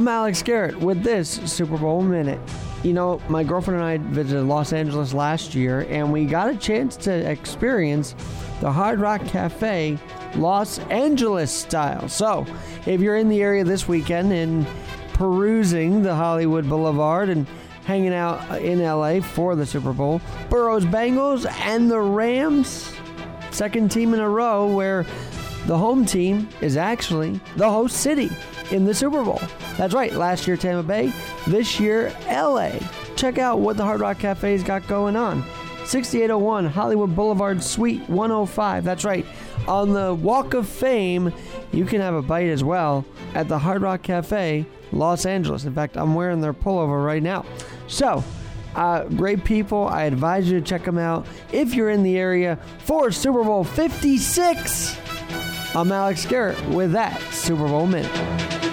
I'm Alex Garrett with this Super Bowl Minute. You know, my girlfriend and I visited Los Angeles last year, and we got a chance to experience the Hard Rock Cafe Los Angeles style. So, if you're in the area this weekend and perusing the Hollywood Boulevard and hanging out in LA for the Super Bowl, Burrow's Bengals and the Rams, second team in a row where the home team is actually the host city in the Super Bowl. That's right, last year Tampa Bay, this year LA. Check out what the Hard Rock Cafe's got going on. 6801 Hollywood Boulevard, Suite 105. That's right. On the Walk of Fame, you can have a bite as well at the Hard Rock Cafe, Los Angeles. In fact, I'm wearing their pullover right now. So, uh, great people. I advise you to check them out if you're in the area for Super Bowl 56. I'm Alex Garrett with that Super Bowl Minute.